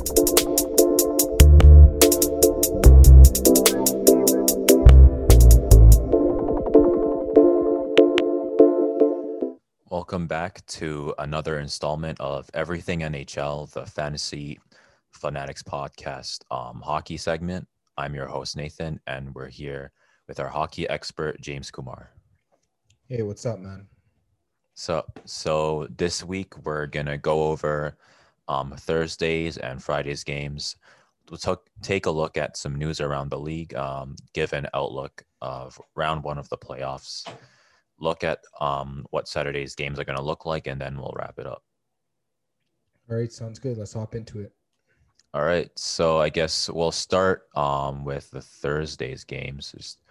Welcome back to another installment of Everything NHL, the Fantasy Fanatics podcast um, hockey segment. I'm your host, Nathan, and we're here with our hockey expert, James Kumar. Hey, what's up, man? So, so this week we're gonna go over um, Thursdays and Fridays games. We'll t- take a look at some news around the league, um, give an outlook of round one of the playoffs, look at um, what Saturday's games are gonna look like, and then we'll wrap it up. All right, sounds good. Let's hop into it. All right, so I guess we'll start um, with the Thursdays games. Just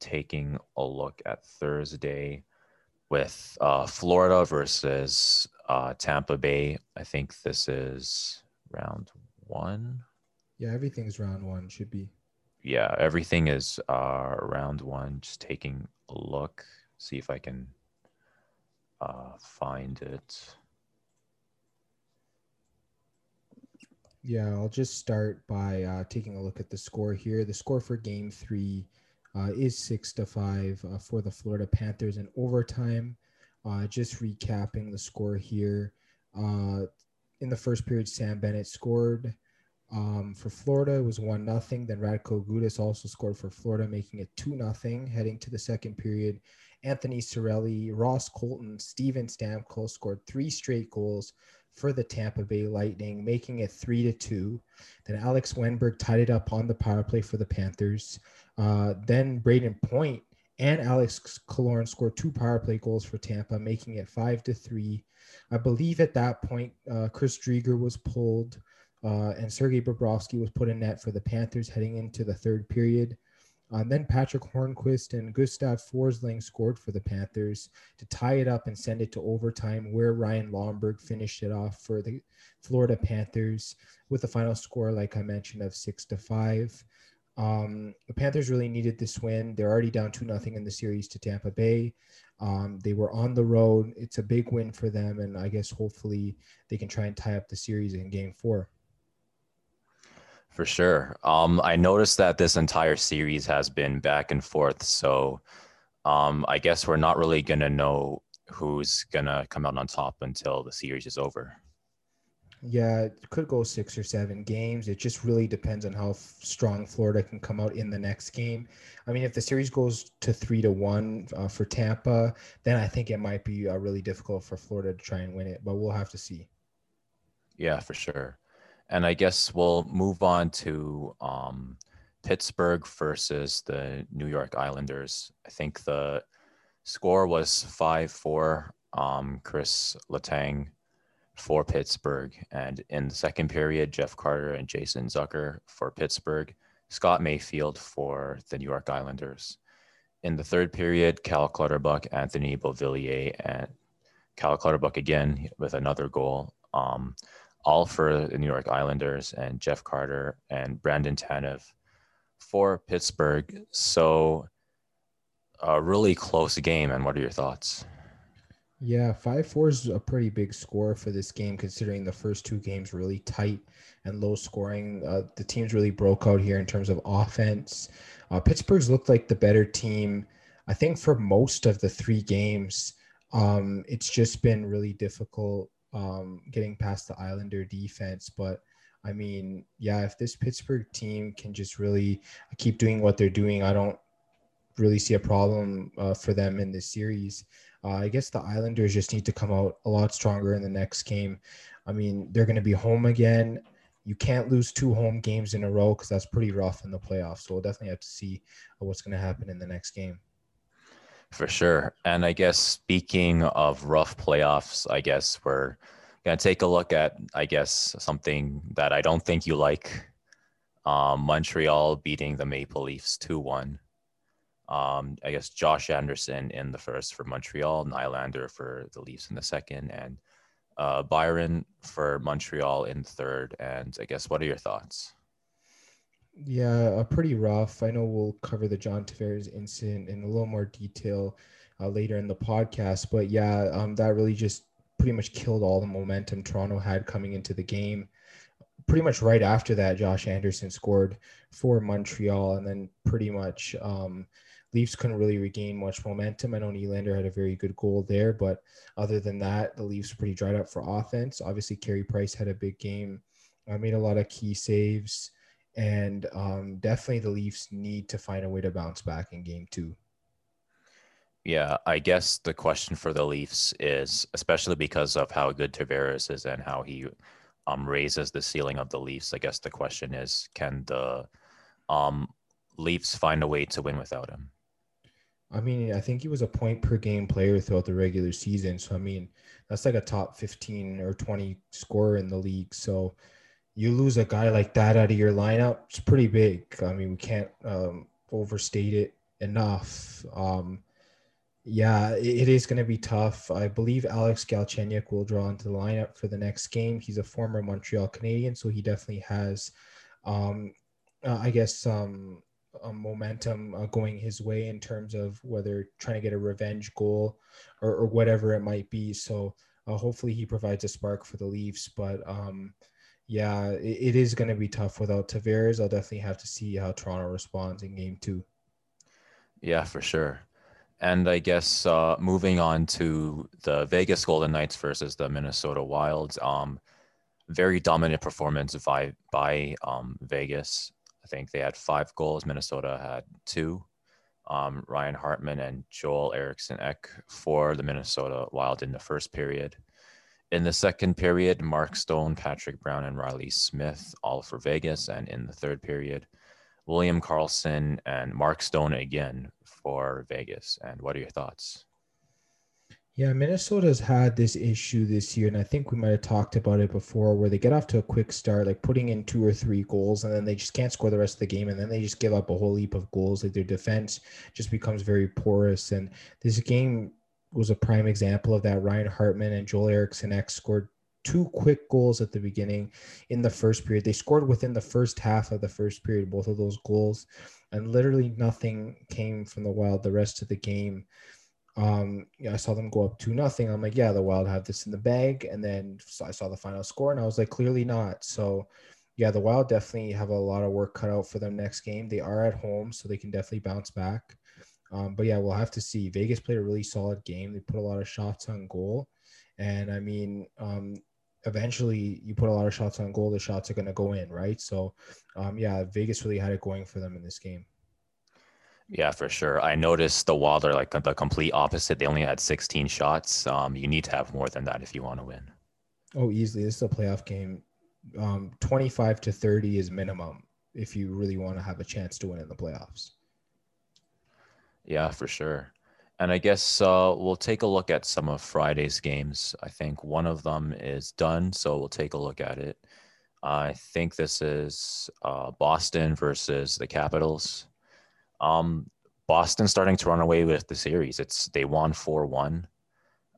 taking a look at Thursday with uh, Florida versus uh, Tampa Bay. I think this is round one. Yeah, everything's round one. Should be. Yeah, everything is uh, round one. Just taking a look, see if I can uh, find it. Yeah, I'll just start by uh, taking a look at the score here. The score for Game Three uh, is six to five uh, for the Florida Panthers in overtime. Uh, just recapping the score here. Uh, in the first period, Sam Bennett scored um, for Florida. It was one nothing. Then Radko Gudas also scored for Florida, making it two nothing. Heading to the second period, Anthony Cirelli, Ross Colton, Steven Stamkos scored three straight goals for the Tampa Bay Lightning, making it three to two. Then Alex Wennberg tied it up on the power play for the Panthers. Uh, then Brayden Point and Alex Killorn scored two power play goals for Tampa, making it five to three. I believe at that point, uh, Chris Driedger was pulled, uh, and Sergei Bobrovsky was put in net for the Panthers heading into the third period. Uh, then Patrick Hornqvist and Gustav Forsling scored for the Panthers to tie it up and send it to overtime, where Ryan Lomberg finished it off for the Florida Panthers with a final score, like I mentioned, of six to five. Um, the Panthers really needed this win. They're already down two nothing in the series to Tampa Bay. Um, they were on the road. It's a big win for them, and I guess hopefully they can try and tie up the series in Game Four. For sure. Um, I noticed that this entire series has been back and forth. So um, I guess we're not really going to know who's going to come out on top until the series is over. Yeah, it could go six or seven games. It just really depends on how f- strong Florida can come out in the next game. I mean, if the series goes to three to one uh, for Tampa, then I think it might be uh, really difficult for Florida to try and win it, but we'll have to see. Yeah, for sure. And I guess we'll move on to um, Pittsburgh versus the New York Islanders. I think the score was 5 4. Um, Chris Letang for Pittsburgh. And in the second period, Jeff Carter and Jason Zucker for Pittsburgh, Scott Mayfield for the New York Islanders. In the third period, Cal Clutterbuck, Anthony Beauvillier, and Cal Clutterbuck again with another goal. Um, all for the New York Islanders and Jeff Carter and Brandon Tanev for Pittsburgh. So a really close game. And what are your thoughts? Yeah, five four is a pretty big score for this game, considering the first two games really tight and low scoring. Uh, the teams really broke out here in terms of offense. Uh, Pittsburgh's looked like the better team. I think for most of the three games, um, it's just been really difficult um, getting past the Islander defense. But I mean, yeah, if this Pittsburgh team can just really keep doing what they're doing, I don't really see a problem uh, for them in this series. Uh, I guess the Islanders just need to come out a lot stronger in the next game. I mean, they're going to be home again. You can't lose two home games in a row because that's pretty rough in the playoffs. So we'll definitely have to see what's going to happen in the next game. For sure. And I guess speaking of rough playoffs, I guess we're going to take a look at, I guess, something that I don't think you like um, Montreal beating the Maple Leafs 2 1. Um, I guess Josh Anderson in the first for Montreal, Nylander for the Leafs in the second, and uh, Byron for Montreal in third. And I guess, what are your thoughts? Yeah, uh, pretty rough. I know we'll cover the John Tavares incident in a little more detail uh, later in the podcast, but yeah, um, that really just pretty much killed all the momentum Toronto had coming into the game. pretty much right after that, Josh Anderson scored for Montreal, and then pretty much um, Leafs couldn't really regain much momentum. I know Nylander had a very good goal there, but other than that, the Leafs pretty dried up for offense. Obviously, Carey Price had a big game. I made a lot of key saves, and um, definitely the Leafs need to find a way to bounce back in game two. Yeah, I guess the question for the Leafs is, especially because of how good Tavares is and how he um, raises the ceiling of the Leafs. I guess the question is, can the um, Leafs find a way to win without him? I mean, I think he was a point per game player throughout the regular season. So I mean, that's like a top 15 or 20 scorer in the league. So you lose a guy like that out of your lineup, it's pretty big. I mean, we can't um, overstate it enough. Um, yeah, it is going to be tough. I believe Alex Galchenyuk will draw into the lineup for the next game. He's a former Montreal Canadian, so he definitely has, um, uh, I guess, some um, momentum uh, going his way in terms of whether trying to get a revenge goal or, or whatever it might be. So uh, hopefully he provides a spark for the Leafs. But um, yeah, it, it is going to be tough without Tavares. I'll definitely have to see how Toronto responds in game two. Yeah, for sure. And I guess uh, moving on to the Vegas Golden Knights versus the Minnesota Wilds, um, very dominant performance by by um, Vegas. Think they had five goals. Minnesota had two. Um, Ryan Hartman and Joel Eriksson Ek for the Minnesota Wild in the first period. In the second period, Mark Stone, Patrick Brown, and Reilly Smith all for Vegas. And in the third period, William Karlsson and Mark Stone again for Vegas. And what are your thoughts? Yeah, Minnesota's had this issue this year, and I think we might have talked about it before, where they get off to a quick start, like putting in two or three goals, and then they just can't score the rest of the game, and then they just give up a whole heap of goals. Like their defense just becomes very porous, and this game was a prime example of that. Ryan Hartman and Joel Eriksson Ek scored two quick goals at the beginning in the first period. They scored within the first half of the first period, both of those goals, and literally nothing came from the Wild the rest of the game. Um, I saw them go up two nothing. I'm like, yeah, the Wild have this in the bag, and then I saw the final score, and I was like, clearly not. So, yeah, the Wild definitely have a lot of work cut out for them next game. They are at home, so they can definitely bounce back. Um, but yeah, we'll have to see. Vegas played a really solid game. They put a lot of shots on goal. And I mean, um, eventually you put a lot of shots on goal, the shots are going to go in, right? So, um, yeah, Vegas really had it going for them in this game. Yeah, for sure. I noticed the Wild are like the complete opposite. They only had 16 shots. Um, you need to have more than that if you want to win. Oh, easily. This is a playoff game. Um, 25 to 30 is minimum if you really want to have a chance to win in the playoffs. Yeah, for sure. And I guess uh, we'll take a look at some of Friday's games. I think one of them is done, so we'll take a look at it. I think this is uh, Boston versus the Capitals. Um, Boston starting to run away with the series. It's they won four one.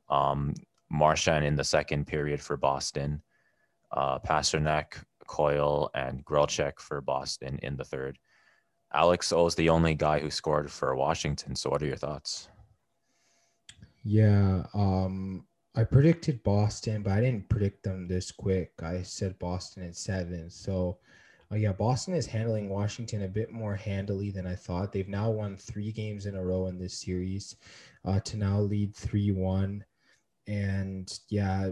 Um, Marchand in the second period for Boston. Uh, Pastrnak, Coyle, and Grzelcyk for Boston in the third. Alex O is the only guy who scored for Washington. So, what are your thoughts? Yeah, um, I predicted Boston, but I didn't predict them this quick. I said Boston at seven. So, uh, yeah, Boston is handling Washington a bit more handily than I thought. They've now won three games in a row in this series uh, to now lead 3 1. And yeah,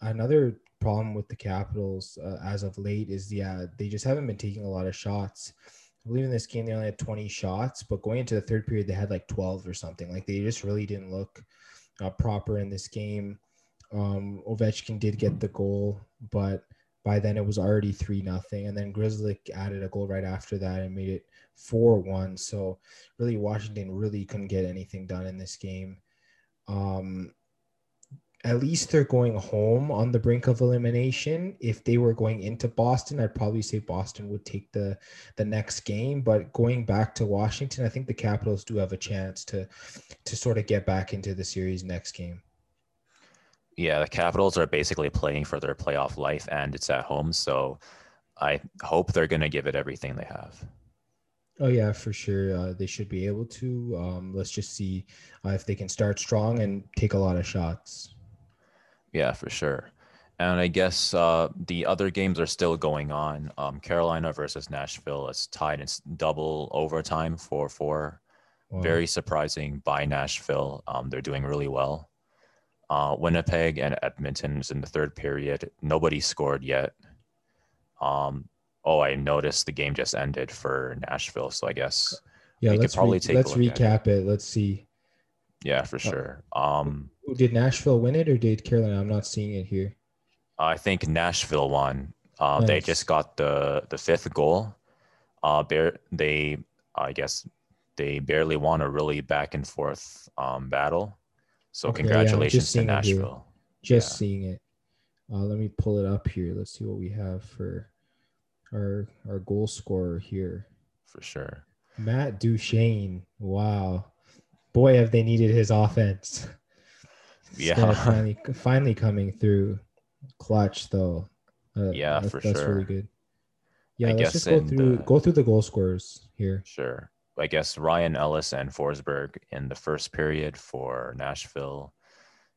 another problem with the Capitals uh, as of late is, yeah, they just haven't been taking a lot of shots. I believe in this game they only had 20 shots, but going into the third period they had like 12 or something. Like they just really didn't look uh, proper in this game. Um, Ovechkin did get the goal, but by then it was already three nothing, and then Grzelcyk added a goal right after that and made it four one. So really, Washington really couldn't get anything done in this game. Um, at least they're going home on the brink of elimination. If they were going into Boston, I'd probably say Boston would take the the next game. But going back to Washington, I think the Capitals do have a chance to to sort of get back into the series next game. Yeah, the Capitals are basically playing for their playoff life, and it's at home. So I hope they're going to give it everything they have. Oh yeah, for sure. Uh, they should be able to. Um, let's just see uh, if they can start strong and take a lot of shots. Yeah, for sure. And I guess uh, the other games are still going on. Um, Carolina versus Nashville is tied in double overtime for four. Wow. Very surprising by Nashville. Um, they're doing really well. Uh, Winnipeg and Edmonton is in the third period. Nobody scored yet. Um, oh, I noticed the game just ended for Nashville, so I guess yeah. let's probably re- take. Let's recap it. it. Let's see. Yeah, for sure. Um, did Nashville win it or did Carolina? I'm not seeing it here. I think Nashville won. Uh, nice. They just got the the fifth goal. Uh, bear, they I guess they barely won a really back and forth um, battle. So okay, congratulations yeah, to Nashville. Just yeah. seeing it. Uh, let me pull it up here. Let's see what we have for our our goal scorer here. For sure. Matt Duchene. Wow. Boy, have they needed his offense. Yeah. finally, finally coming through clutch though. Uh, yeah, for that's sure. really good. Yeah, I let's just go through the, go through the goal scorers here. Sure. I guess Ryan Ellis and Forsberg in the first period for Nashville.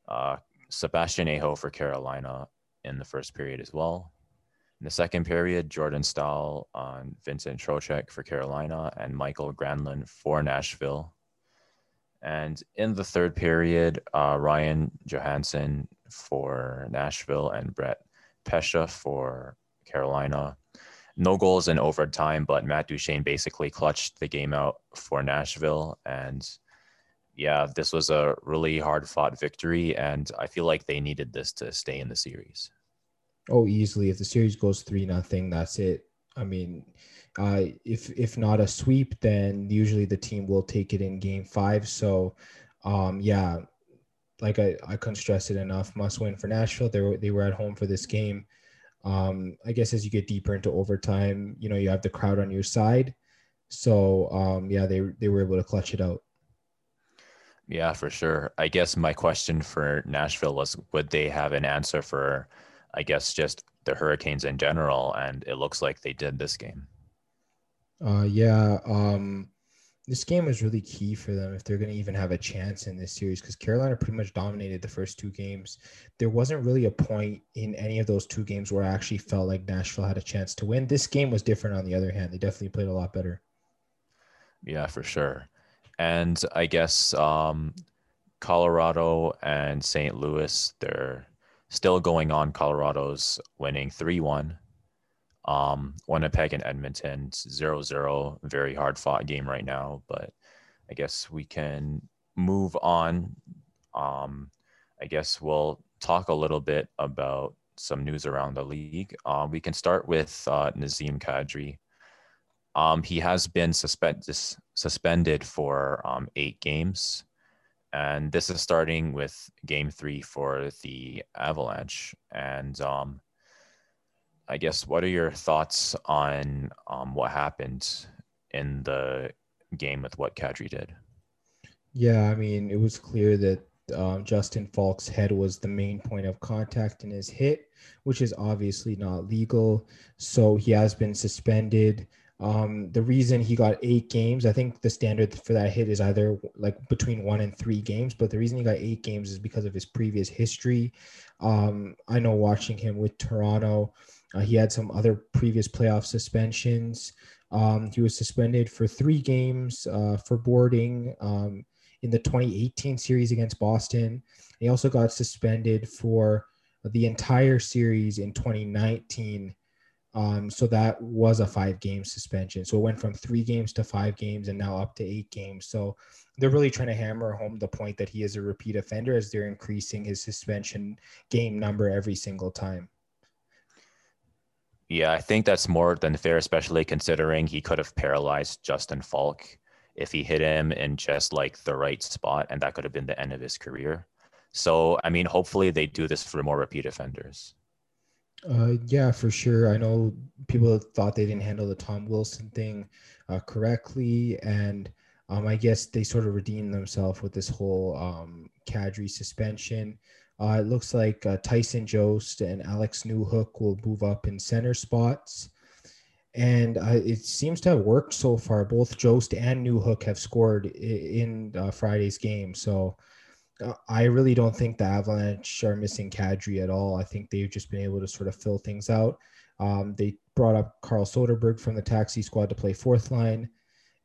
Uh, Sebastian Aho for Carolina in the first period as well. In the second period, Jordan Staal on Vincent Trocheck for Carolina and Mikael Granlund for Nashville. And in the third period, uh, Ryan Johansen for Nashville and Brett Pesce for Carolina. No goals in overtime, but Matt Duchene basically clutched the game out for Nashville. And yeah, this was a really hard fought victory. And I feel like they needed this to stay in the series. Oh, easily. If the series goes three nothing, that's it. I mean, uh, if if not a sweep, then usually the team will take it in game five. So, um, yeah, like I, I couldn't stress it enough. Must win for Nashville. They were they were at home for this game. Um, I guess as you get deeper into overtime, you know you have the crowd on your side. So um, yeah, they they were able to clutch it out. Yeah, for sure. I guess my question for Nashville was, would they have an answer for, I guess, just the Hurricanes in general? And it looks like they did this game. Uh, yeah. Um, this game was really key for them if they're going to even have a chance in this series because Carolina pretty much dominated the first two games. There wasn't really a point in any of those two games where I actually felt like Nashville had a chance to win. This game was different on the other hand. They definitely played a lot better. Yeah, for sure. And I guess um, Colorado and St. Louis, they're still going on. Colorado's winning 3 1 um, Winnipeg and Edmonton, 0 0, very hard fought game right now, but I guess we can move on. Um, I guess we'll talk a little bit about some news around the league. Um, we can start with uh, Nazem Kadri. Um, he has been suspend- suspended for um, eight games. And this is starting with game three for the Avalanche. And um, I guess what are your thoughts on um, what happened in the game with what Kadri did? Yeah, I mean, it was clear that um, Justin Faulk's head was the main point of contact in his hit, which is obviously not legal. So he has been suspended. Um, the reason he got eight games, I think the standard for that hit is either like between one and three games, but the reason he got eight games is because of his previous history. Um, I know watching him with Toronto, uh, he had some other previous playoff suspensions. Um, he was suspended for three games uh, for boarding um, in the 2018 series against Boston. He also got suspended for the entire series in 2019. Um, so that was a five game suspension. So it went from three games to five games and now up to eight games. So they're really trying to hammer home the point that he is a repeat offender as they're increasing his suspension game number every single time. Yeah, I think that's more than fair, especially considering he could have paralyzed Justin Faulk if he hit him in just like the right spot, and that could have been the end of his career. So, I mean, hopefully they do this for more repeat offenders. Uh, yeah, for sure. I know people thought they didn't handle the Tom Wilson thing uh, correctly, and um, I guess they sort of redeemed themselves with this whole um, Kadri suspension. Uh, it looks like uh, Tyson Jost and Alex Newhook will move up in center spots. And uh, it seems to have worked so far. Both Jost and Newhook have scored in uh, Friday's game. So uh, I really don't think the Avalanche are missing Kadri at all. I think they've just been able to sort of fill things out. Um, they brought up Carl Soderberg from the taxi squad to play fourth line.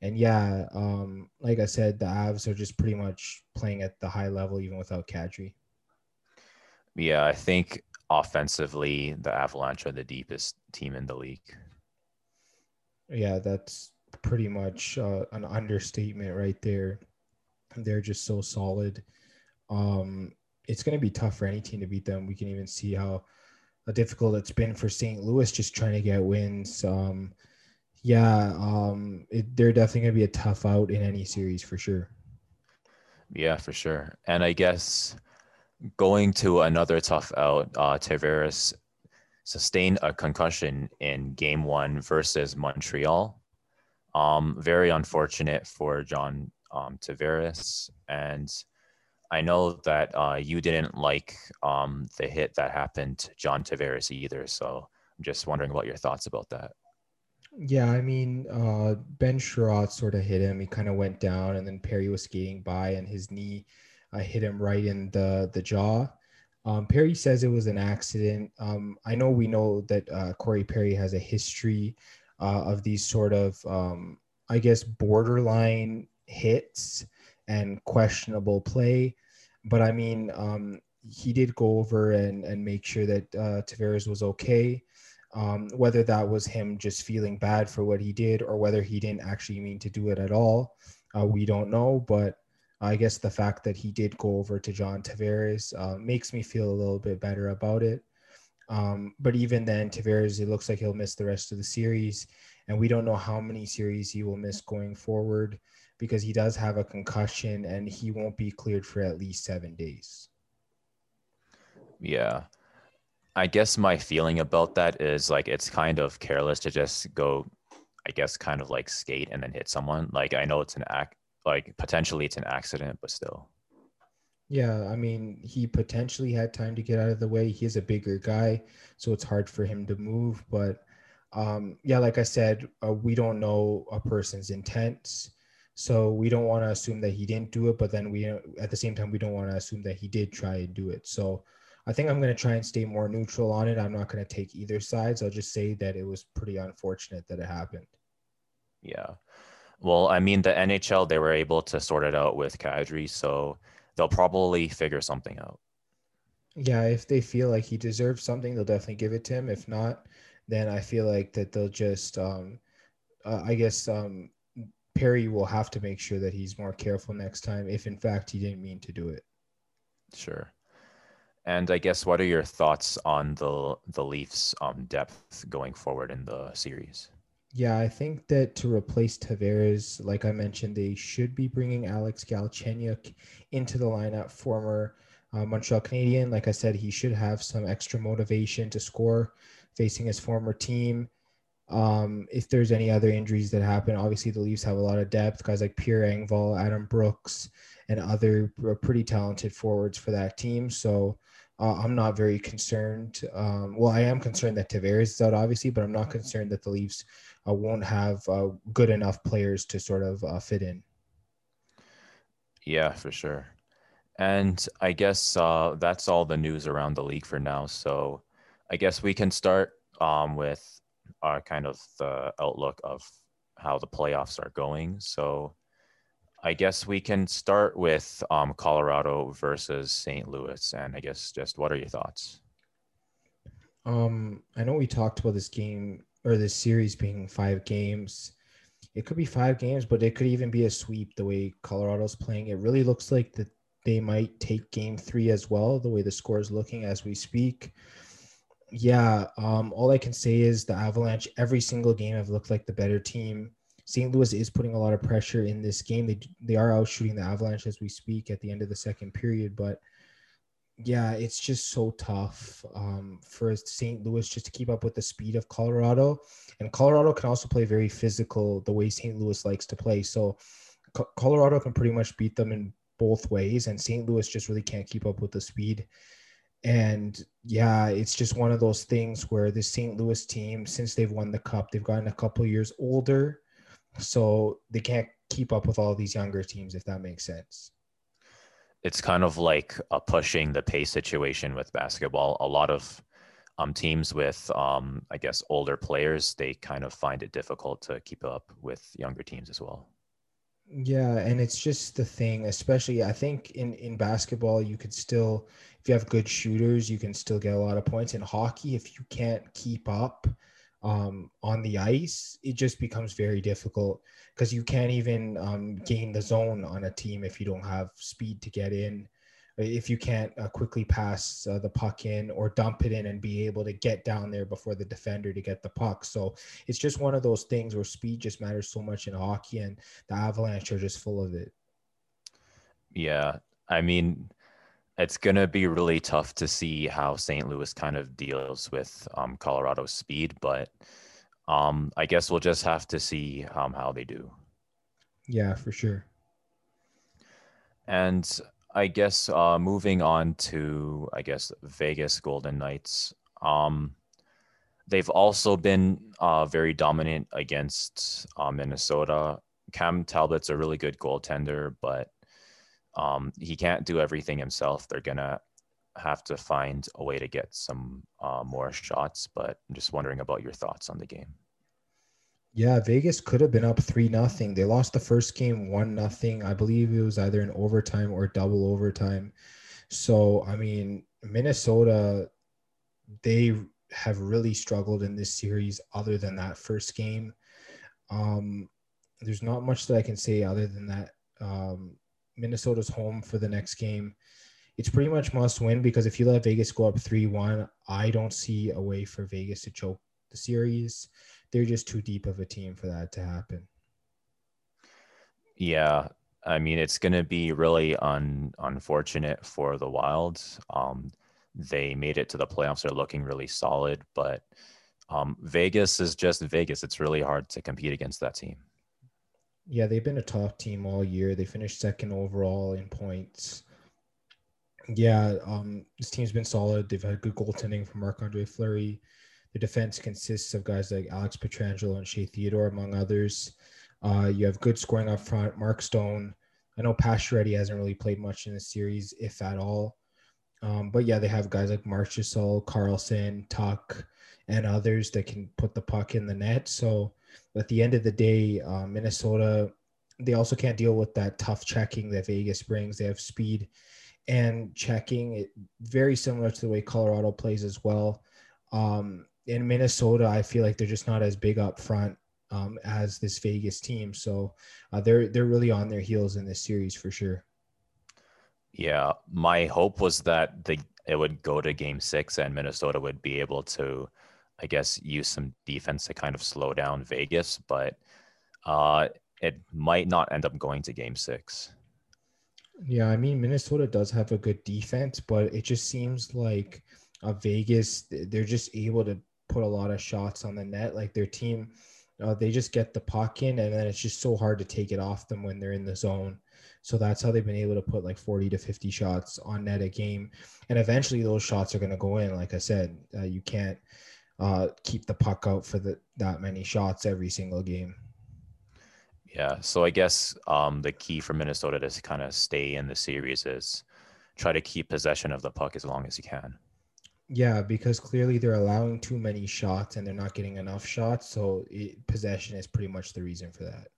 And yeah, um, like I said, the Avs are just pretty much playing at the high level even without Kadri. Yeah, I think offensively, the Avalanche are the deepest team in the league. Yeah, that's pretty much uh, an understatement right there. They're just so solid. Um, it's going to be tough for any team to beat them. We can even see how difficult it's been for St. Louis just trying to get wins. Um, yeah, um, it, they're definitely going to be a tough out in any series for sure. Yeah, for sure. And I guess going to another tough out, uh, Tavares sustained a concussion in game one versus Montreal. Um, very unfortunate for John um, Tavares. And I know that uh, you didn't like um, the hit that happened to John Tavares either. So I'm just wondering what your thoughts about that. Yeah, I mean, uh, Ben Chiarot sort of hit him. He kind of went down, and then Perry was skating by, and his knee uh, hit him right in the the jaw. Um, Perry says it was an accident. Um, I know we know that uh, Corey Perry has a history uh, of these sort of, um, I guess, borderline hits and questionable play. But I mean, um, he did go over and, and make sure that uh, Tavares was okay. Um, whether that was him just feeling bad for what he did or whether he didn't actually mean to do it at all, uh, we don't know. But I guess the fact that he did go over to John Tavares uh, makes me feel a little bit better about it. Um, but even then, Tavares, it looks like he'll miss the rest of the series. And we don't know how many series he will miss going forward because he does have a concussion and he won't be cleared for at least seven days. Yeah. I guess my feeling about that is like it's kind of careless to just go, I guess, kind of like skate and then hit someone. Like I know it's an act, like potentially it's an accident, but still. Yeah, I mean, he potentially had time to get out of the way. He is a bigger guy, so it's hard for him to move. But um, yeah, like I said, uh, we don't know a person's intents. So we don't want to assume that he didn't do it, but then we at the same time we don't want to assume that he did try and do it. So I think I'm going to try and stay more neutral on it. I'm not going to take either sides. I'll just say that it was pretty unfortunate that it happened. Yeah. Well, I mean, the NHL they were able to sort it out with Kadri, so they'll probably figure something out. Yeah, if they feel like he deserves something, they'll definitely give it to him. If not, then I feel like that they'll just, um, uh, I guess, um, Perry will have to make sure that he's more careful next time if, in fact, he didn't mean to do it. Sure. And I guess what are your thoughts on the the Leafs' um, depth going forward in the series? Yeah, I think that to replace Tavares, like I mentioned, they should be bringing Alex Galchenyuk into the lineup, former uh, Montreal Canadian. Like I said, he should have some extra motivation to score facing his former team. Um, if there's any other injuries that happen, obviously the Leafs have a lot of depth. Guys like Pierre Engvall, Adam Brooks, and other pretty talented forwards for that team. So uh, I'm not very concerned. Um, well, I am concerned that Tavares is out, obviously, but I'm not concerned that the Leafs uh, won't have uh, good enough players to sort of uh, fit in. Yeah, for sure. And I guess uh, that's all the news around the league for now. So I guess we can start um, with our kind of the outlook of how the playoffs are going. So I guess we can start with um, Colorado versus St. Louis. And I guess just what are your thoughts? Um, I know we talked about this game or this series being five games. It could be five games, but it could even be a sweep the way Colorado's playing. It really looks like that they might take game three as well, the way the score is looking as we speak yeah, um, all I can say is the Avalanche every single game have looked like the better team. St. Louis is putting a lot of pressure in this game. They they are out shooting the Avalanche as we speak at the end of the second period, but yeah, it's just so tough um, for St. Louis just to keep up with the speed of Colorado. And Colorado can also play very physical the way St. Louis likes to play. So Co- Colorado can pretty much beat them in both ways, and St. Louis just really can't keep up with the speed. And yeah, it's just one of those things where the St. Louis team, since they've won the cup, they've gotten a couple years older. So they can't keep up with all these younger teams, if that makes sense. It's kind of like a pushing the pace situation with basketball. A lot of um, teams with, um, I guess, older players, they kind of find it difficult to keep up with younger teams as well. Yeah, and it's just the thing, especially I think in in basketball you could still if you have good shooters, you can still get a lot of points. In hockey, if you can't keep up um, on the ice, it just becomes very difficult because you can't even um, gain the zone on a team if you don't have speed to get in if you can't uh, quickly pass uh, the puck in or dump it in and be able to get down there before the defender to get the puck. So it's just one of those things where speed just matters so much in hockey, and the Avalanche are just full of it. Yeah, I mean, it's gonna be really tough to see how St. Louis kind of deals with um, Colorado's speed, but um, I guess we'll just have to see um, how they do. Yeah, for sure. And I guess uh, moving on to I guess Vegas Golden Knights. Um, they've also been uh, very dominant against uh, Minnesota. Cam Talbot's a really good goaltender, but um, he can't do everything himself. They're gonna have to find a way to get some uh, more shots. But I'm just wondering about your thoughts on the game. Yeah, Vegas could have been up three nothing. They lost the first game one nothing. I believe it was either in overtime or double overtime. So I mean, Minnesota, they have really struggled in this series. Other than that first game, um, there's not much that I can say other than that. Um, Minnesota's home for the next game. It's pretty much must win because if you let Vegas go up three one, I don't see a way for Vegas to choke the series they're just too deep of a team for that to happen. Yeah, I mean it's going to be really un, unfortunate for the Wilds. Um, they made it to the playoffs; they're looking really solid, but um, Vegas is just Vegas. It's really hard to compete against that team. Yeah, they've been a top team all year. They finished second overall in points. Yeah, um, this team's been solid. They've had good goaltending from Marc Andre Fleury. The defense consists of guys like Alex Pietrangelo and Shea Theodore, among others. Uh, you have good scoring up front. Mark Stone. I know Pacioretty hasn't really played much in the series, if at all. Um, but yeah, they have guys like Marchessault, Karlsson, Tuch, and others that can put the puck in the net. So at the end of the day, uh, Minnesota, they also can't deal with that tough checking that Vegas brings. They have speed and checking, it, very similar to the way Colorado plays as well. Um, in Minnesota, I feel like they're just not as big up front um, as this Vegas team. So uh, they're they're really on their heels in this series for sure. Yeah, my hope was that the it would go to Game Six and Minnesota would be able to, I guess, use some defense to kind of slow down Vegas, but uh, it might not end up going to Game Six. Yeah, I mean Minnesota does have a good defense, but it just seems like uh, Vegas they're just able to put a lot of shots on the net. Like their team, uh, they just get the puck in, and then it's just so hard to take it off them when they're in the zone. So that's how they've been able to put like 40 to 50 shots on net a game. And eventually those shots are going to go in. Like I said, uh, you can't uh, keep the puck out for the, that many shots every single game. Yeah. So I guess um, the key for Minnesota to kind of stay in the series is try to keep possession of the puck as long as you can. Yeah, because clearly they're allowing too many shots and they're not getting enough shots. So it, possession is pretty much the reason for that.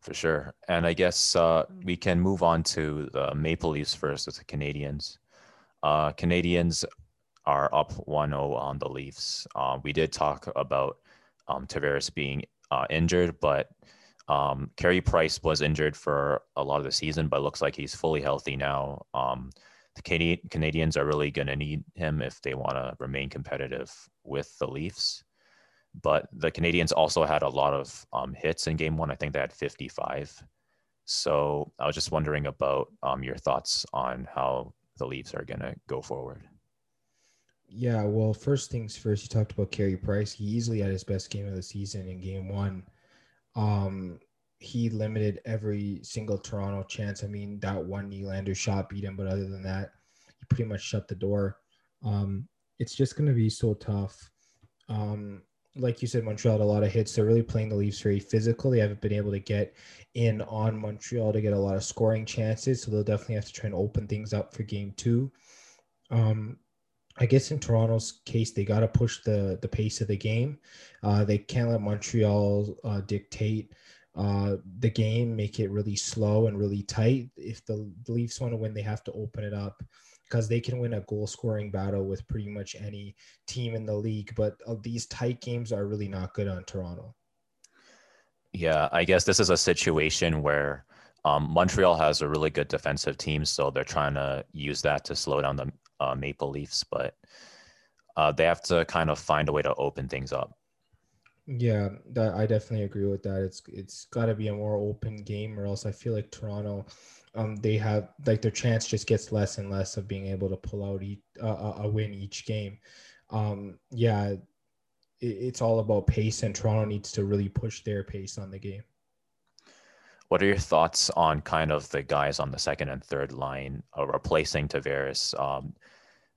For sure. And I guess uh, we can move on to the Maple Leafs first with the Canadians. Uh, Canadiens are up 1 0 on the Leafs. Uh, we did talk about um, Tavares being uh, injured, but um, Carey Price was injured for a lot of the season, but looks like he's fully healthy now. Um, the Canadians are really going to need him if they want to remain competitive with the Leafs. But the Canadians also had a lot of um, hits in game one. I think they had 55. So I was just wondering about um, your thoughts on how the Leafs are going to go forward. Yeah, well, first things first, you talked about Carey Price. He easily had his best game of the season in game one. Um, he limited every single Toronto chance. I mean, that one Nylander shot beat him, but other than that, he pretty much shut the door. Um, it's just going to be so tough. Um, like you said, Montreal had a lot of hits. They're really playing the Leafs very physical. They haven't been able to get in on Montreal to get a lot of scoring chances. So they'll definitely have to try and open things up for game two. Um, I guess in Toronto's case, they got to push the the pace of the game. Uh, they can't let Montreal uh, dictate uh, the game, make it really slow and really tight. If the Leafs want to win, they have to open it up because they can win a goal scoring battle with pretty much any team in the league. But uh, these tight games are really not good on Toronto. Yeah, I guess this is a situation where um, Montreal has a really good defensive team, so they're trying to use that to slow down the uh, Maple Leafs, but uh, they have to kind of find a way to open things up. Yeah, that I definitely agree with that. It's it's got to be a more open game, or else I feel like Toronto, um, they have like their chance just gets less and less of being able to pull out each, uh, a win each game. Um, yeah, it, it's all about pace, and Toronto needs to really push their pace on the game. What are your thoughts on kind of the guys on the second and third line uh, replacing Tavares? Um,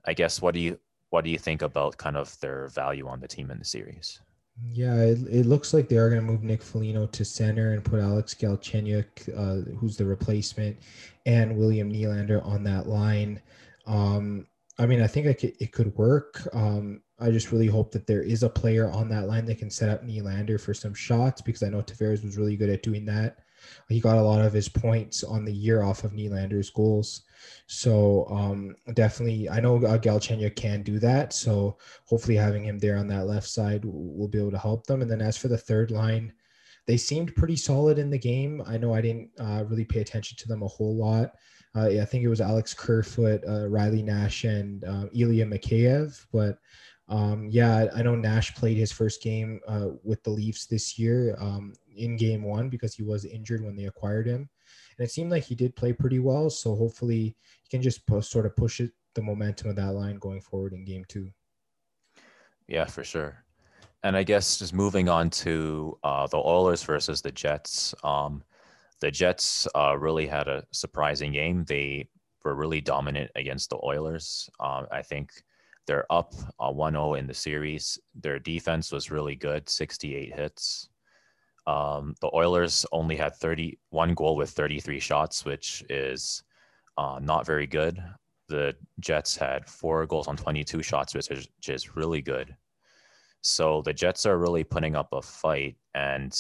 I guess what do you what do you think about kind of their value on the team in the series? Yeah, it, it looks like they are going to move Nick Foligno to center and put Alex Galchenyuk, uh, who's the replacement, and William Nylander on that line. Um, I mean, I think I could, it could work. Um, I just really hope that there is a player on that line that can set up Nylander for some shots because I know Tavares was really good at doing that. He got a lot of his points on the year off of Nylander's goals. So um, definitely, I know uh, Galchenyuk can do that. So hopefully, having him there on that left side will be able to help them. And then as for the third line, they seemed pretty solid in the game. I know I didn't uh, really pay attention to them a whole lot. Uh, yeah, I think it was Alex Kerfoot, uh, Riley Nash, and uh, Ilya Mikheyev. But um, yeah, I know Nash played his first game uh, with the Leafs this year um, in game one because he was injured when they acquired him. And it seemed like he did play pretty well. So hopefully he can just post, sort of push it, the momentum of that line going forward in game two. Yeah, for sure. And I guess just moving on to uh, the Oilers versus the Jets. Um, the Jets uh, really had a surprising game. They were really dominant against the Oilers. Uh, I think they're up uh, 1-0 in the series. Their defense was really good, 68 hits. Um, the Oilers only had 31 goal with 33 shots, which is uh, not very good. The Jets had four goals on 22 shots, which is, which is really good. So the Jets are really putting up a fight. And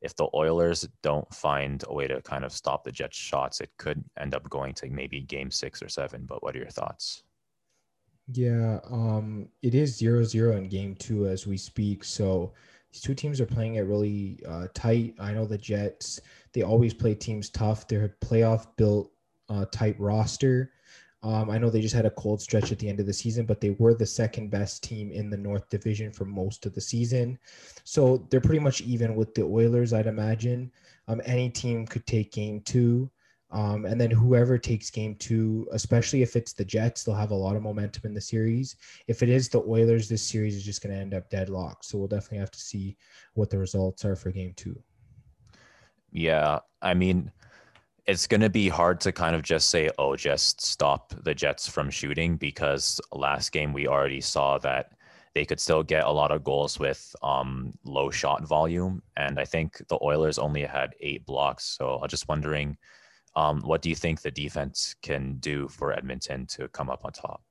if the Oilers don't find a way to kind of stop the Jets' shots, it could end up going to maybe game six or seven. But what are your thoughts? Yeah, um, it is zero zero in game two as we speak. So these two teams are playing it really uh, tight. I know the Jets, they always play teams tough. They're a playoff built uh, type roster. Um, I know they just had a cold stretch at the end of the season, but they were the second best team in the North Division for most of the season. So they're pretty much even with the Oilers, I'd imagine. Um, any team could take game two. Um, and then whoever takes game two, especially if it's the Jets, they'll have a lot of momentum in the series. If it is the Oilers, this series is just going to end up deadlocked. So we'll definitely have to see what the results are for game two. Yeah. I mean, it's going to be hard to kind of just say, oh, just stop the Jets from shooting because last game we already saw that they could still get a lot of goals with um, low shot volume. And I think the Oilers only had eight blocks. So I'm just wondering um, what do you think the defense can do for Edmonton to come up on top?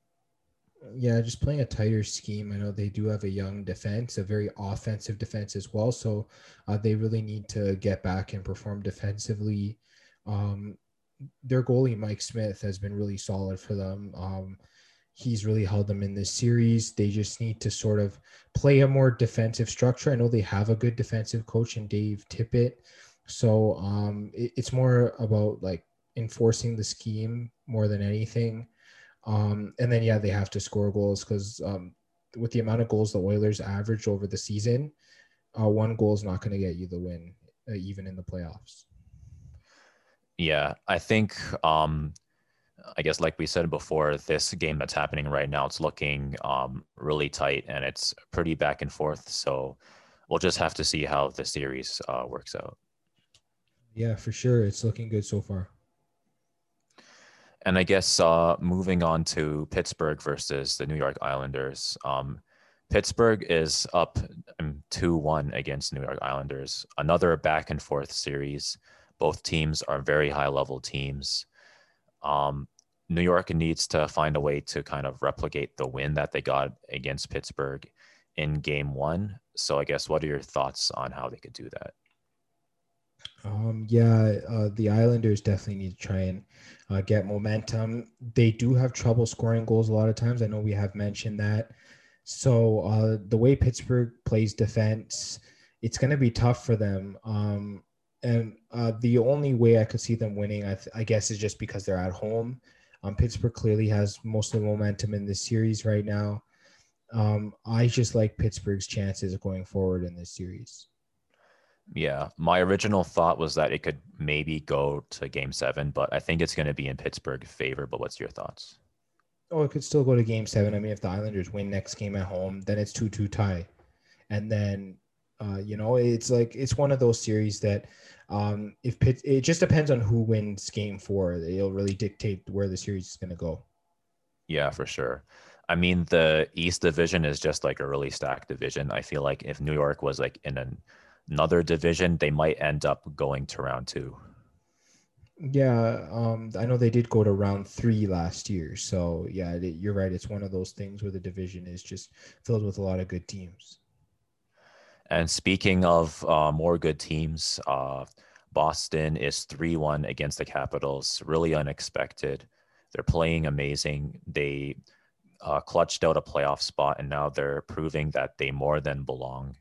Yeah, just playing a tighter scheme. I know they do have a young defense, a very offensive defense as well. So uh, they really need to get back and perform defensively. Um, their goalie, Mike Smith, has been really solid for them. Um, he's really held them in this series. They just need to sort of play a more defensive structure. I know they have a good defensive coach in Dave Tippett. So um, it, it's more about like enforcing the scheme more than anything. Um, and then yeah, they have to score goals because um, with the amount of goals the Oilers averaged over the season, uh, one goal is not going to get you the win, uh, even in the playoffs. Yeah, I think. Um, I guess, like we said before, this game that's happening right now, it's looking um, really tight and it's pretty back and forth. So we'll just have to see how the series uh, works out. Yeah, for sure. It's looking good so far. And I guess uh, moving on to Pittsburgh versus the New York Islanders. Um, Pittsburgh is up um, 2 1 against New York Islanders. Another back and forth series. Both teams are very high level teams. Um, New York needs to find a way to kind of replicate the win that they got against Pittsburgh in game one. So, I guess, what are your thoughts on how they could do that? Um, yeah, uh, the Islanders definitely need to try and uh, get momentum. They do have trouble scoring goals a lot of times. I know we have mentioned that. So uh, the way Pittsburgh plays defense, it's going to be tough for them. Um, and uh, the only way I could see them winning, I, th- I guess, is just because they're at home. Um, Pittsburgh clearly has most of the momentum in this series right now. Um, I just like Pittsburgh's chances going forward in this series. Yeah, my original thought was that it could maybe go to game seven, but I think it's going to be in Pittsburgh favor. But what's your thoughts? Oh, it could still go to game seven. I mean, if the Islanders win next game at home, then it's 2 2 tie. And then, uh, you know, it's like, it's one of those series that um, if Pitt, it just depends on who wins game four. It'll really dictate where the series is going to go. Yeah, for sure. I mean, the East Division is just like a really stacked division. I feel like if New York was like in an another division, they might end up going to round two. Yeah, um, I know they did go to round three last year. So yeah, you're right. It's one of those things where the division is just filled with a lot of good teams. And speaking of uh, more good teams, uh, Boston is 3 1 against the Capitals. Really unexpected. They're playing amazing. They uh, clutched out a playoff spot, and now they're proving that they more than belong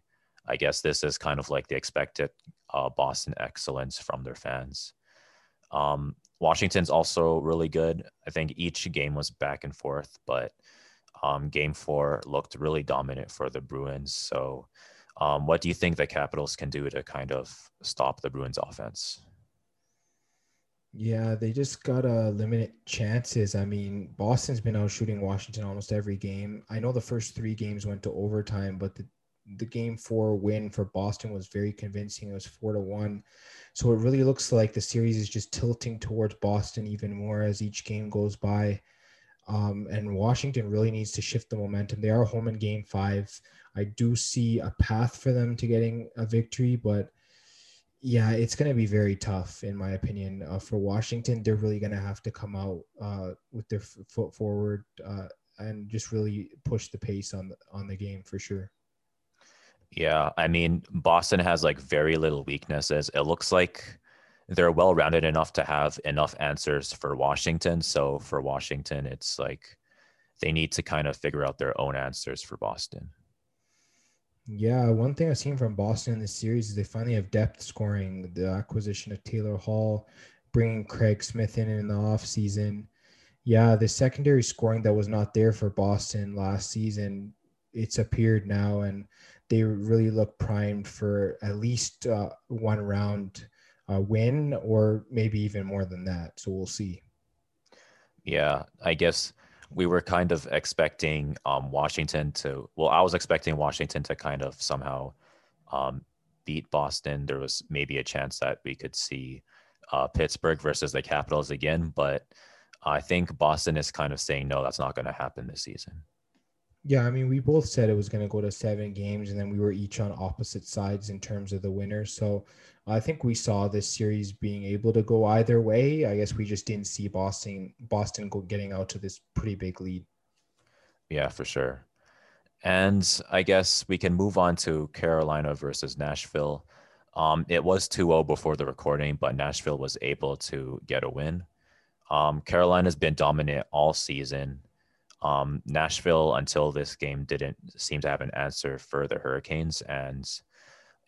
I guess this is kind of like the expected uh, Boston excellence from their fans. Um, Washington's also really good. I think each game was back and forth, but um, game four looked really dominant for the Bruins. So, um, what do you think the Capitals can do to kind of stop the Bruins offense? Yeah, they just got to limit chances. I mean, Boston's been out shooting Washington almost every game. I know the first three games went to overtime, but the the game four win for Boston was very convincing. It was four to one. So it really looks like the series is just tilting towards Boston even more as each game goes by. Um, and Washington really needs to shift the momentum. They are home in game five. I do see a path for them to getting a victory, but yeah, it's going to be very tough, in my opinion. Uh, for Washington, they're really going to have to come out uh, with their f- foot forward uh, and just really push the pace on the, on the game for sure. Yeah, I mean, Boston has like very little weaknesses. It looks like they're well rounded enough to have enough answers for Washington. So for Washington, it's like they need to kind of figure out their own answers for Boston. Yeah, one thing I've seen from Boston in this series is they finally have depth scoring. The acquisition of Taylor Hall, bringing Craig Smith in in the offseason. Yeah, the secondary scoring that was not there for Boston last season, it's appeared now. And they really look primed for at least uh, one round uh, win or maybe even more than that. So we'll see. Yeah, I guess we were kind of expecting um, Washington to, well, I was expecting Washington to kind of somehow um, beat Boston. There was maybe a chance that we could see uh, Pittsburgh versus the Capitals again, but I think Boston is kind of saying, no, that's not going to happen this season. Yeah, I mean, we both said it was going to go to seven games, and then we were each on opposite sides in terms of the winner. So I think we saw this series being able to go either way. I guess we just didn't see Boston Boston go getting out to this pretty big lead. Yeah, for sure. And I guess we can move on to Carolina versus Nashville. Um, it was 2-0 before the recording, but Nashville was able to get a win. Um, Carolina's been dominant all season. Um, Nashville, until this game, didn't seem to have an answer for the Hurricanes, and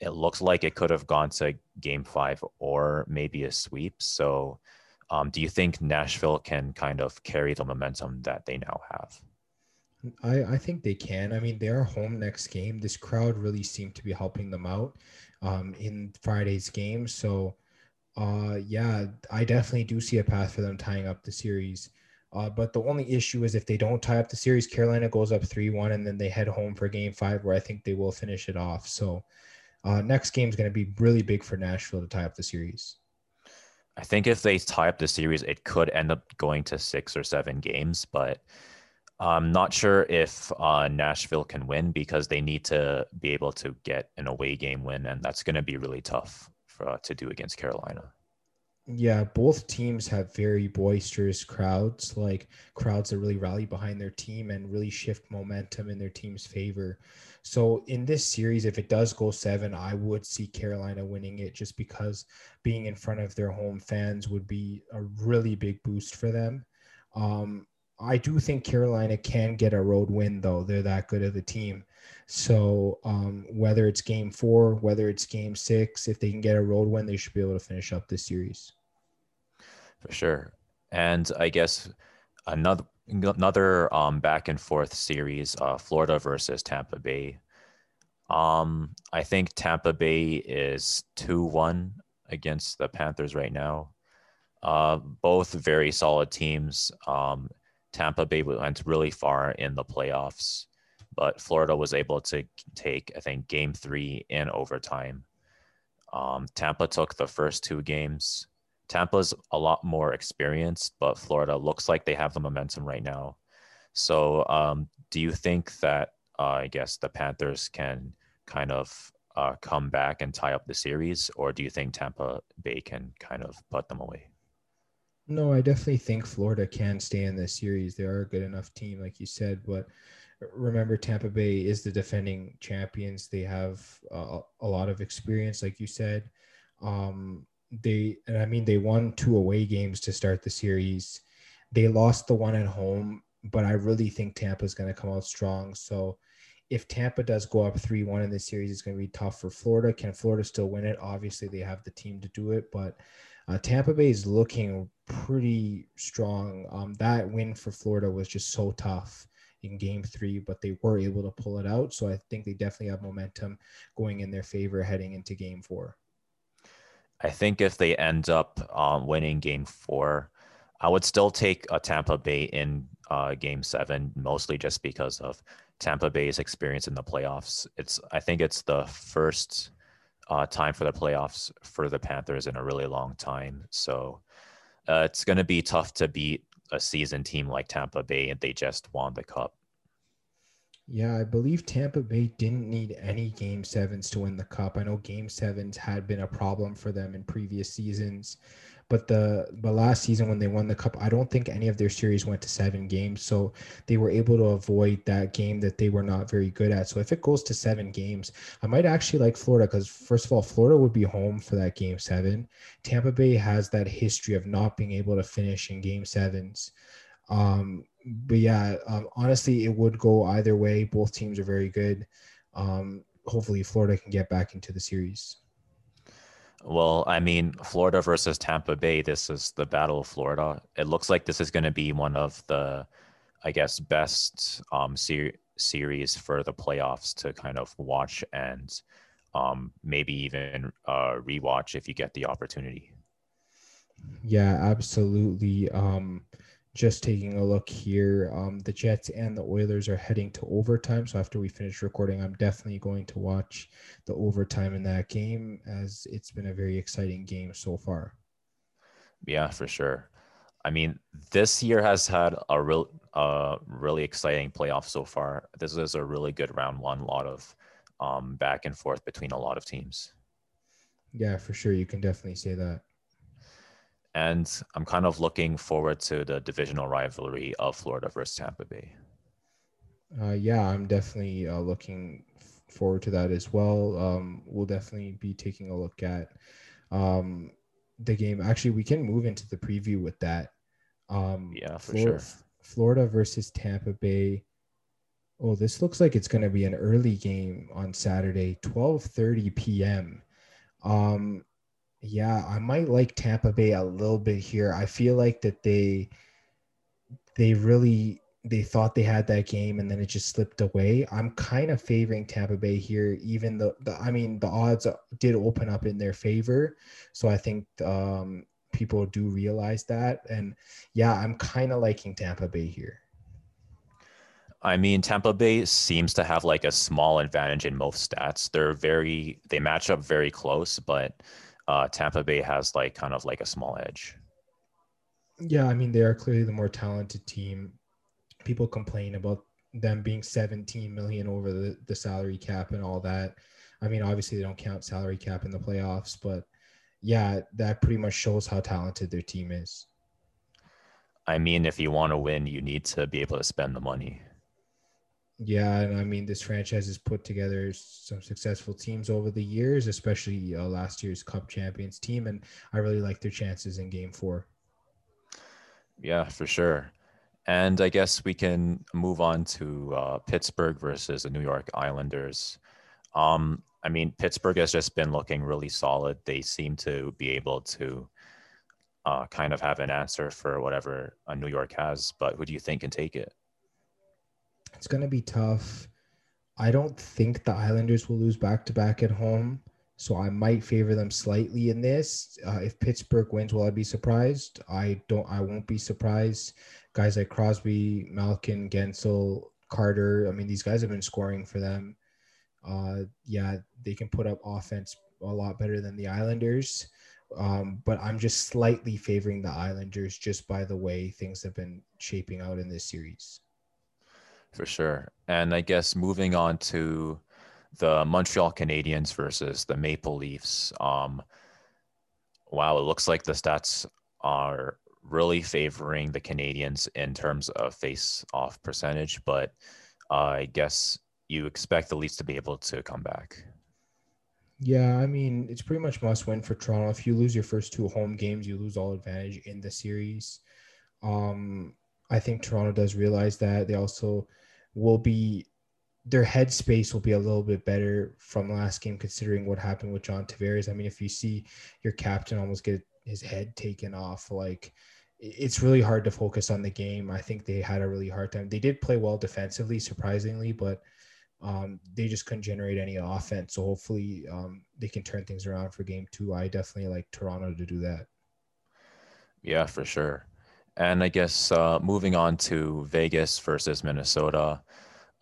it looks like it could have gone to Game Five or maybe a sweep. So, um, do you think Nashville can kind of carry the momentum that they now have? I, I think they can. I mean, they are home next game. This crowd really seemed to be helping them out um, in Friday's game. So, uh, yeah, I definitely do see a path for them tying up the series. Uh, but the only issue is if they don't tie up the series, Carolina goes up 3 1 and then they head home for game five, where I think they will finish it off. So, uh, next game is going to be really big for Nashville to tie up the series. I think if they tie up the series, it could end up going to six or seven games. But I'm not sure if uh, Nashville can win because they need to be able to get an away game win, and that's going to be really tough for, uh, to do against Carolina. Yeah, both teams have very boisterous crowds, like crowds that really rally behind their team and really shift momentum in their team's favor. So in this series, if it does go seven, I would see Carolina winning it just because being in front of their home fans would be a really big boost for them. Um, I do think Carolina can get a road win, though. They're that good of a team. So um, whether it's game four, whether it's game six, if they can get a road win, they should be able to finish up this series. For sure. And I guess another another um, back and forth series, uh, Florida versus Tampa Bay. Um, I think Tampa Bay is two one against the Panthers right now. Uh, both very solid teams. Um, Tampa Bay went really far in the playoffs, but Florida was able to take, I think, game three in overtime. Um, Tampa took the first two games. Tampa's a lot more experienced, but Florida looks like they have the momentum right now. So, um, do you think that uh, I guess the Panthers can kind of uh, come back and tie up the series, or do you think Tampa Bay can kind of put them away? No, I definitely think Florida can stay in this series. They are a good enough team, like you said. But remember, Tampa Bay is the defending champions. They have uh, a lot of experience, like you said. Um, they and I mean they won two away games to start the series. They lost the one at home, but I really think Tampa is going to come out strong. So if Tampa does go up 3 1 in this series, it's going to be tough for Florida. Can Florida still win it? Obviously, they have the team to do it, but uh, Tampa Bay is looking pretty strong. Um, that win for Florida was just so tough in game three, but they were able to pull it out. So I think they definitely have momentum going in their favor heading into game four. I think if they end up um, winning game four, I would still take a Tampa Bay in uh, game seven, mostly just because of Tampa Bay's experience in the playoffs. It's I think it's the first uh, time for the playoffs for the Panthers in a really long time. So uh, it's going to be tough to beat a seasoned team like Tampa Bay, and they just won the cup. Yeah, I believe Tampa Bay didn't need any game sevens to win the cup. I know game sevens had been a problem for them in previous seasons. But the but last season when they won the cup, I don't think any of their series went to seven games. So they were able to avoid that game that they were not very good at. So if it goes to seven games, I might actually like Florida because first of all, Florida would be home for that game seven. Tampa Bay has that history of not being able to finish in game sevens. Um, but yeah, um, honestly, it would go either way. Both teams are very good. Um, hopefully, Florida can get back into the series. Well, I mean, Florida versus Tampa Bay, this is the Battle of Florida. It looks like this is going to be one of the, I guess, best um, ser- series for the playoffs to kind of watch and um, maybe even uh, rewatch if you get the opportunity. Yeah, absolutely. Um, just taking a look here, um, the Jets and the Oilers are heading to overtime. So after we finish recording, I'm definitely going to watch the overtime in that game as it's been a very exciting game so far. Yeah, for sure. I mean, this year has had a real, uh, really exciting playoff so far. This is a really good round one. A lot of um, back and forth between a lot of teams. Yeah, for sure. You can definitely say that and I'm kind of looking forward to the divisional rivalry of Florida versus Tampa Bay. Uh, yeah, I'm definitely uh, looking forward to that as well. Um, we'll definitely be taking a look at um, the game. Actually, we can move into the preview with that. Um, yeah, for Florida, sure. Florida versus Tampa Bay. Oh, this looks like it's going to be an early game on Saturday, 12:30 p.m. Um, yeah, I might like Tampa Bay a little bit here. I feel like that they they really they thought they had that game and then it just slipped away. I'm kind of favoring Tampa Bay here, even though the I mean the odds did open up in their favor. So I think um, people do realize that. And yeah, I'm kind of liking Tampa Bay here. I mean, Tampa Bay seems to have like a small advantage in most stats. They're very they match up very close, but uh, Tampa Bay has like kind of like a small edge. Yeah, I mean they are clearly the more talented team. people complain about them being 17 million over the, the salary cap and all that. I mean, obviously they don't count salary cap in the playoffs, but yeah, that pretty much shows how talented their team is. I mean, if you want to win, you need to be able to spend the money. Yeah, and I mean, this franchise has put together some successful teams over the years, especially uh, last year's Cup champions team, and I really like their chances in Game Four. Yeah, for sure. And I guess we can move on to uh, Pittsburgh versus the New York Islanders. Um, I mean, Pittsburgh has just been looking really solid. They seem to be able to uh, kind of have an answer for whatever uh, New York has. But who do you think can take it? It's going to be tough. I don't think the Islanders will lose back to back at home. So I might favor them slightly in this. Uh, if Pittsburgh wins, will I be surprised? I don't. I won't be surprised. Guys like Crosby, Malkin, Guentzel, Carter. I mean, these guys have been scoring for them. Uh, yeah, they can put up offense a lot better than the Islanders. Um, but I'm just slightly favoring the Islanders just by the way things have been shaping out in this series. For sure. And I guess moving on to the Montreal Canadiens versus the Maple Leafs. Um, wow, it looks like the stats are really favoring the Canadiens in terms of face-off percentage, but uh, I guess you expect the Leafs to be able to come back. Yeah, I mean, it's pretty much must win for Toronto. If you lose your first two home games, you lose all advantage in the series. Um, I think Toronto does realize that. They also will be their headspace will be a little bit better from last game considering what happened with John Tavares. I mean, if you see your captain almost get his head taken off, like it's really hard to focus on the game. I think they had a really hard time. They did play well defensively, surprisingly, but um, they just couldn't generate any offense. So hopefully um, they can turn things around for game two. I definitely like Toronto to do that. Yeah, for sure. And I guess uh, moving on to Vegas versus Minnesota.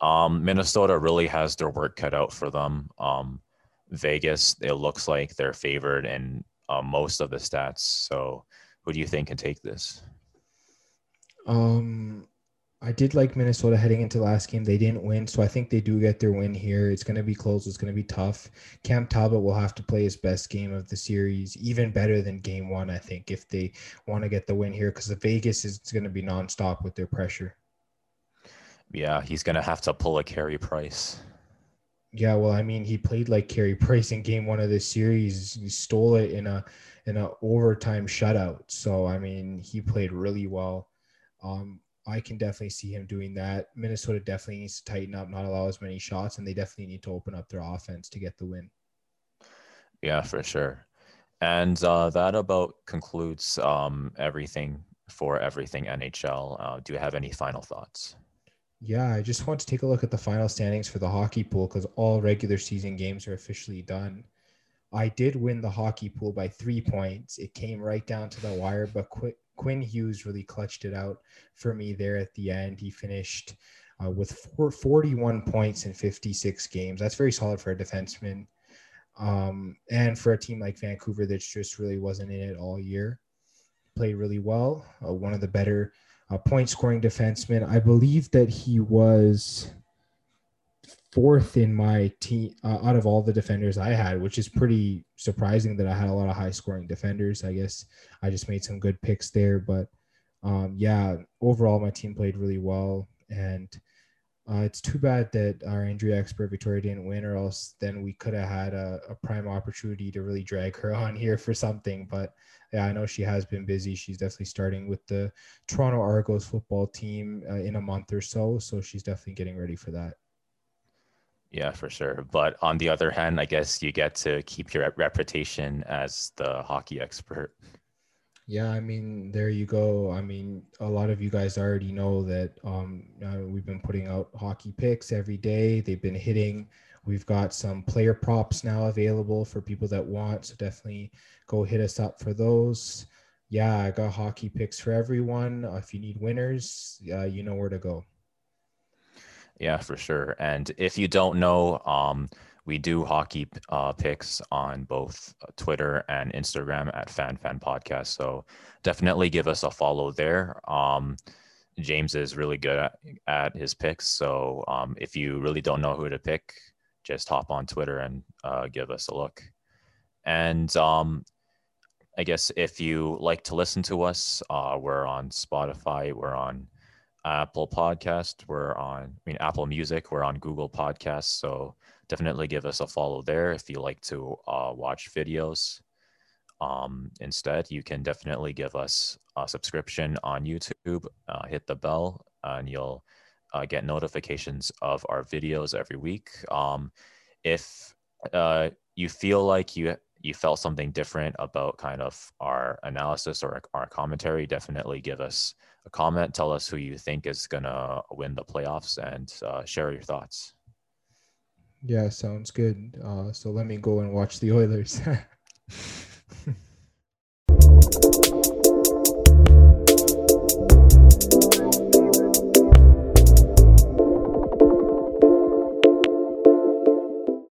Um, Minnesota really has their work cut out for them. Um, Vegas, it looks like they're favored in uh, most of the stats. So, who do you think can take this? Um, I did like Minnesota heading into last game. They didn't win, so I think they do get their win here. It's going to be close. It's going to be tough. Cam Talbot will have to play his best game of the series, even better than game one, I think, if they want to get the win here, because the Vegas is going to be nonstop with their pressure. Yeah, he's going to have to pull a Carey Price. Yeah, well, I mean, he played like Carey Price in game one of this series. He stole it in a in a overtime shutout. So I mean, he played really well. Um, I can definitely see him doing that. Minnesota definitely needs to tighten up, not allow as many shots, and they definitely need to open up their offense to get the win. Yeah, for sure. And uh, that about concludes um, everything for everything NHL. Uh, do you have any final thoughts? Yeah, I just want to take a look at the final standings for the hockey pool because all regular season games are officially done. I did win the hockey pool by three points. It came right down to the wire, but Qu- Quinn Hughes really clutched it out for me there at the end. He finished uh, with four, 41 points in 56 games. That's very solid for a defenseman. Um, and for a team like Vancouver that just really wasn't in it all year, played really well. Uh, one of the better a point scoring defenseman. I believe that he was fourth in my team uh, out of all the defenders I had, which is pretty surprising that I had a lot of high scoring defenders. I guess I just made some good picks there, but um, yeah, overall my team played really well, and uh, it's too bad that our injury expert Victoria didn't win, or else then we could have had a, a prime opportunity to really drag her on here for something. But yeah, I know she has been busy. She's definitely starting with the Toronto Argos football team uh, in a month or so. So she's definitely getting ready for that. Yeah, for sure. But on the other hand, I guess you get to keep your reputation as the hockey expert. Yeah, I mean, there you go. I mean, a lot of you guys already know that um, uh, we've been putting out hockey picks every day. They've been hitting. We've got some player props now available for people that want. So definitely go hit us up for those. Yeah, I got hockey picks for everyone. Uh, if you need winners, uh, you know where to go. Yeah, for sure. And if you don't know, um, we do hockey uh, picks on both uh, Twitter and Instagram at Fan Fan Podcast. So definitely give us a follow there. Um, James is really good at, at his picks. So um, if you really don't know who to pick, just hop on Twitter and uh, give us a look. And um, I guess if you like to listen to us, uh, we're on Spotify, we're on Apple Podcast, we're on, I mean, Apple Music, we're on Google Podcasts. So definitely give us a follow there if you like to uh, watch videos. Um, instead, you can definitely give us a subscription on YouTube, uh, hit the bell, and you'll uh, get notifications of our videos every week. Um, if uh, you feel like you you felt something different about kind of our analysis or our commentary, definitely give us a comment, tell us who you think is going to win the playoffs, and uh, share your thoughts. Yeah, sounds good. Uh, so let me go and watch the Oilers.